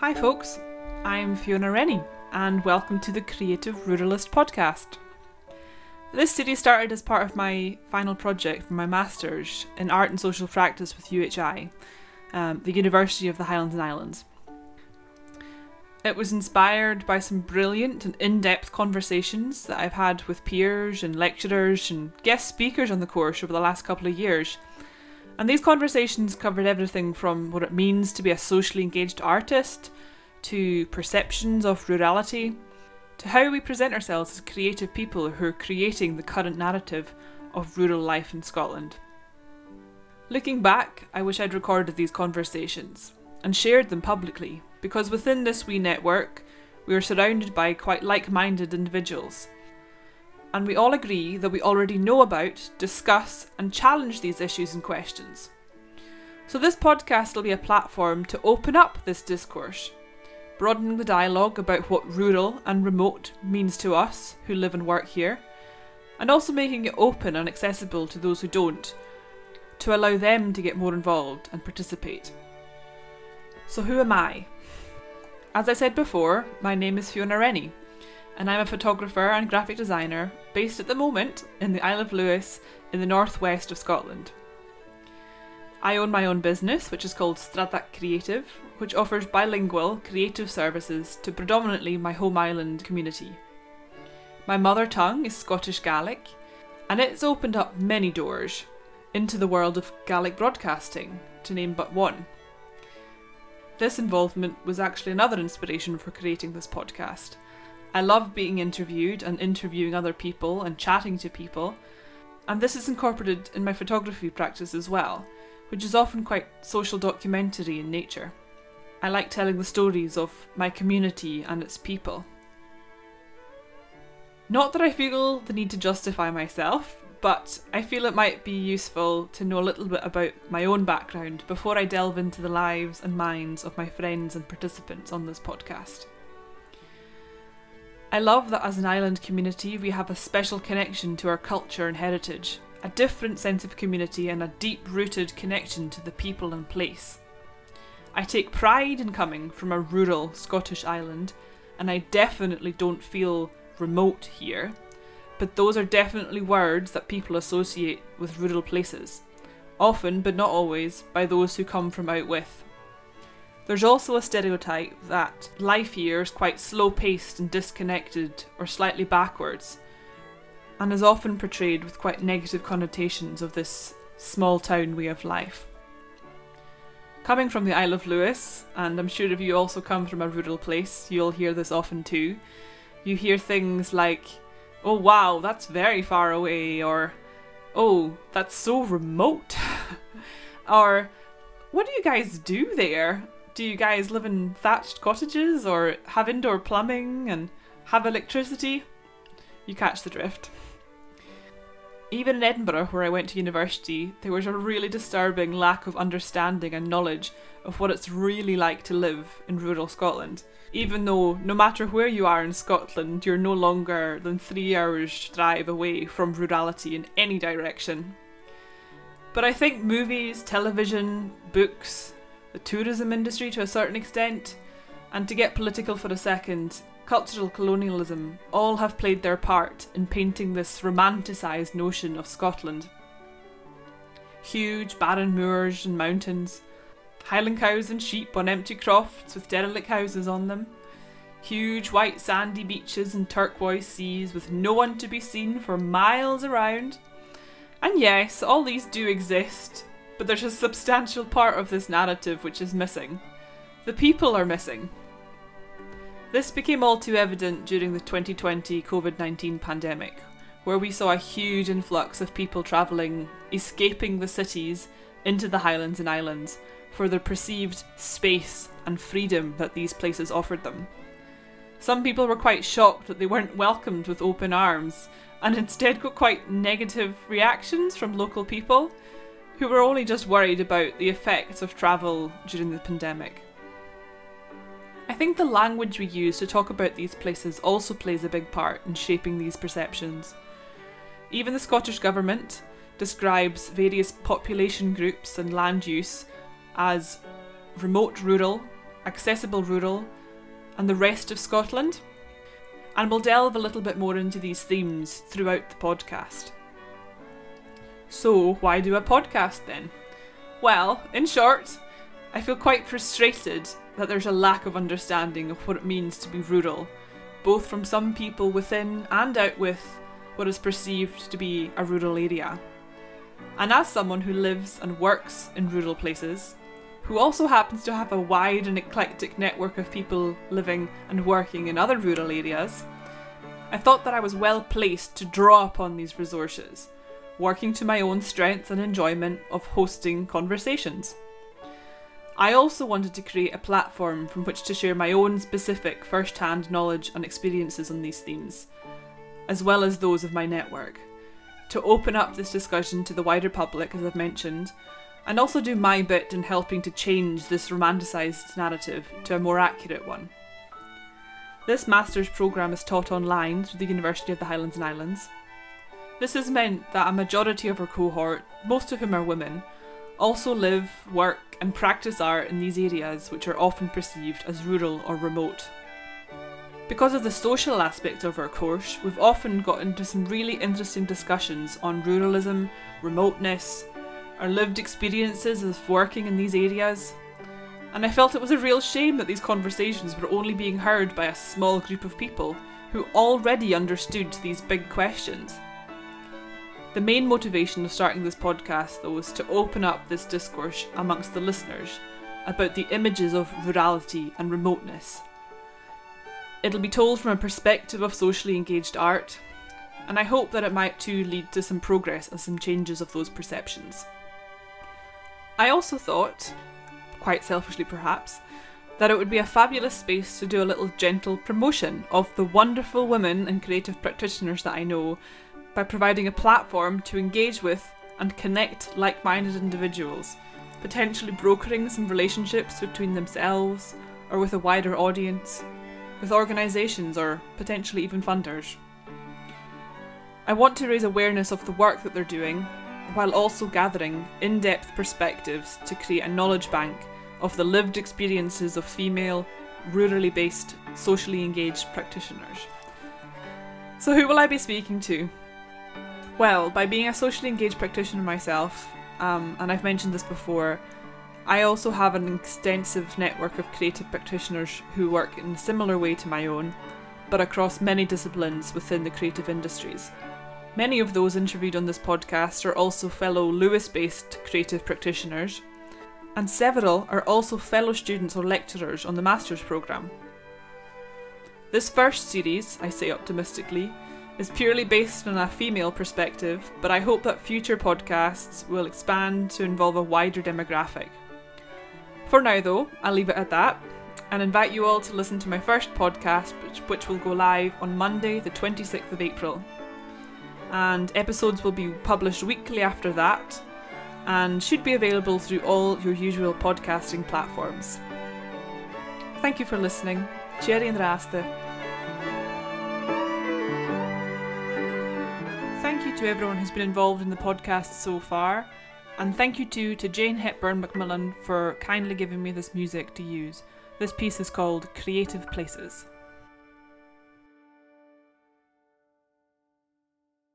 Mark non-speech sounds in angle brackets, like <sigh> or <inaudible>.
Hi, folks. I'm Fiona Rennie, and welcome to the Creative Ruralist podcast. This series started as part of my final project for my Masters in Art and Social Practice with UHI, um, the University of the Highlands and Islands. It was inspired by some brilliant and in depth conversations that I've had with peers and lecturers and guest speakers on the course over the last couple of years. And these conversations covered everything from what it means to be a socially engaged artist, to perceptions of rurality, to how we present ourselves as creative people who are creating the current narrative of rural life in Scotland. Looking back, I wish I'd recorded these conversations and shared them publicly because within this wee network, we are surrounded by quite like minded individuals. And we all agree that we already know about, discuss, and challenge these issues and questions. So, this podcast will be a platform to open up this discourse, broadening the dialogue about what rural and remote means to us who live and work here, and also making it open and accessible to those who don't, to allow them to get more involved and participate. So, who am I? As I said before, my name is Fiona Rennie, and I'm a photographer and graphic designer based at the moment in the Isle of Lewis in the northwest of Scotland. I own my own business, which is called Sradag Creative, which offers bilingual creative services to predominantly my home island community. My mother tongue is Scottish Gaelic, and it's opened up many doors into the world of Gaelic broadcasting, to name but one. This involvement was actually another inspiration for creating this podcast. I love being interviewed and interviewing other people and chatting to people, and this is incorporated in my photography practice as well, which is often quite social documentary in nature. I like telling the stories of my community and its people. Not that I feel the need to justify myself, but I feel it might be useful to know a little bit about my own background before I delve into the lives and minds of my friends and participants on this podcast. I love that as an island community we have a special connection to our culture and heritage, a different sense of community, and a deep rooted connection to the people and place. I take pride in coming from a rural Scottish island, and I definitely don't feel remote here but those are definitely words that people associate with rural places, often, but not always, by those who come from out with. There's also a stereotype that life here is quite slow paced and disconnected or slightly backwards, and is often portrayed with quite negative connotations of this small town way of life. Coming from the Isle of Lewis, and I'm sure if you also come from a rural place, you'll hear this often too. You hear things like, oh wow, that's very far away, or oh, that's so remote, <laughs> or what do you guys do there? Do you guys live in thatched cottages or have indoor plumbing and have electricity? You catch the drift. Even in Edinburgh, where I went to university, there was a really disturbing lack of understanding and knowledge of what it's really like to live in rural Scotland even though no matter where you are in Scotland, you're no longer than three hours drive away from rurality in any direction. But I think movies, television, books, the tourism industry to a certain extent, and to get political for a second, cultural colonialism all have played their part in painting this romanticised notion of Scotland. Huge barren moors and mountains, Highland cows and sheep on empty crofts with derelict houses on them. Huge white sandy beaches and turquoise seas with no one to be seen for miles around. And yes, all these do exist, but there's a substantial part of this narrative which is missing. The people are missing. This became all too evident during the 2020 COVID 19 pandemic, where we saw a huge influx of people travelling, escaping the cities into the Highlands and Islands, for the perceived space and freedom that these places offered them. Some people were quite shocked that they weren't welcomed with open arms, and instead got quite negative reactions from local people who were only just worried about the effects of travel during the pandemic. I think the language we use to talk about these places also plays a big part in shaping these perceptions. Even the Scottish Government describes various population groups and land use as remote rural, accessible rural, and the rest of Scotland. And we'll delve a little bit more into these themes throughout the podcast. So, why do a podcast then? Well, in short, I feel quite frustrated that there's a lack of understanding of what it means to be rural, both from some people within and out with what is perceived to be a rural area. And as someone who lives and works in rural places, who also happens to have a wide and eclectic network of people living and working in other rural areas, I thought that I was well placed to draw upon these resources, working to my own strength and enjoyment of hosting conversations. I also wanted to create a platform from which to share my own specific first hand knowledge and experiences on these themes, as well as those of my network, to open up this discussion to the wider public, as I've mentioned, and also do my bit in helping to change this romanticised narrative to a more accurate one. This master's programme is taught online through the University of the Highlands and Islands. This has meant that a majority of our cohort, most of whom are women, also live, work, and practice art in these areas which are often perceived as rural or remote. Because of the social aspect of our course, we've often got into some really interesting discussions on ruralism, remoteness, our lived experiences of working in these areas. And I felt it was a real shame that these conversations were only being heard by a small group of people who already understood these big questions. The main motivation of starting this podcast, though, is to open up this discourse amongst the listeners about the images of rurality and remoteness. It'll be told from a perspective of socially engaged art, and I hope that it might too lead to some progress and some changes of those perceptions. I also thought, quite selfishly perhaps, that it would be a fabulous space to do a little gentle promotion of the wonderful women and creative practitioners that I know by providing a platform to engage with and connect like minded individuals, potentially brokering some relationships between themselves or with a wider audience, with organisations or potentially even funders. I want to raise awareness of the work that they're doing while also gathering in depth perspectives to create a knowledge bank of the lived experiences of female, rurally based, socially engaged practitioners. So, who will I be speaking to? Well, by being a socially engaged practitioner myself, um, and I've mentioned this before, I also have an extensive network of creative practitioners who work in a similar way to my own, but across many disciplines within the creative industries. Many of those interviewed on this podcast are also fellow Lewis based creative practitioners, and several are also fellow students or lecturers on the Masters programme. This first series, I say optimistically, is purely based on a female perspective, but I hope that future podcasts will expand to involve a wider demographic. For now, though, I'll leave it at that and invite you all to listen to my first podcast, which, which will go live on Monday, the 26th of April. And episodes will be published weekly after that and should be available through all your usual podcasting platforms. Thank you for listening. Tìoraidh an-dràsta. Thank you to everyone who's been involved in the podcast so far, and thank you too to Jane Hepburn Macmillan for kindly giving me this music to use. This piece is called Creative Places.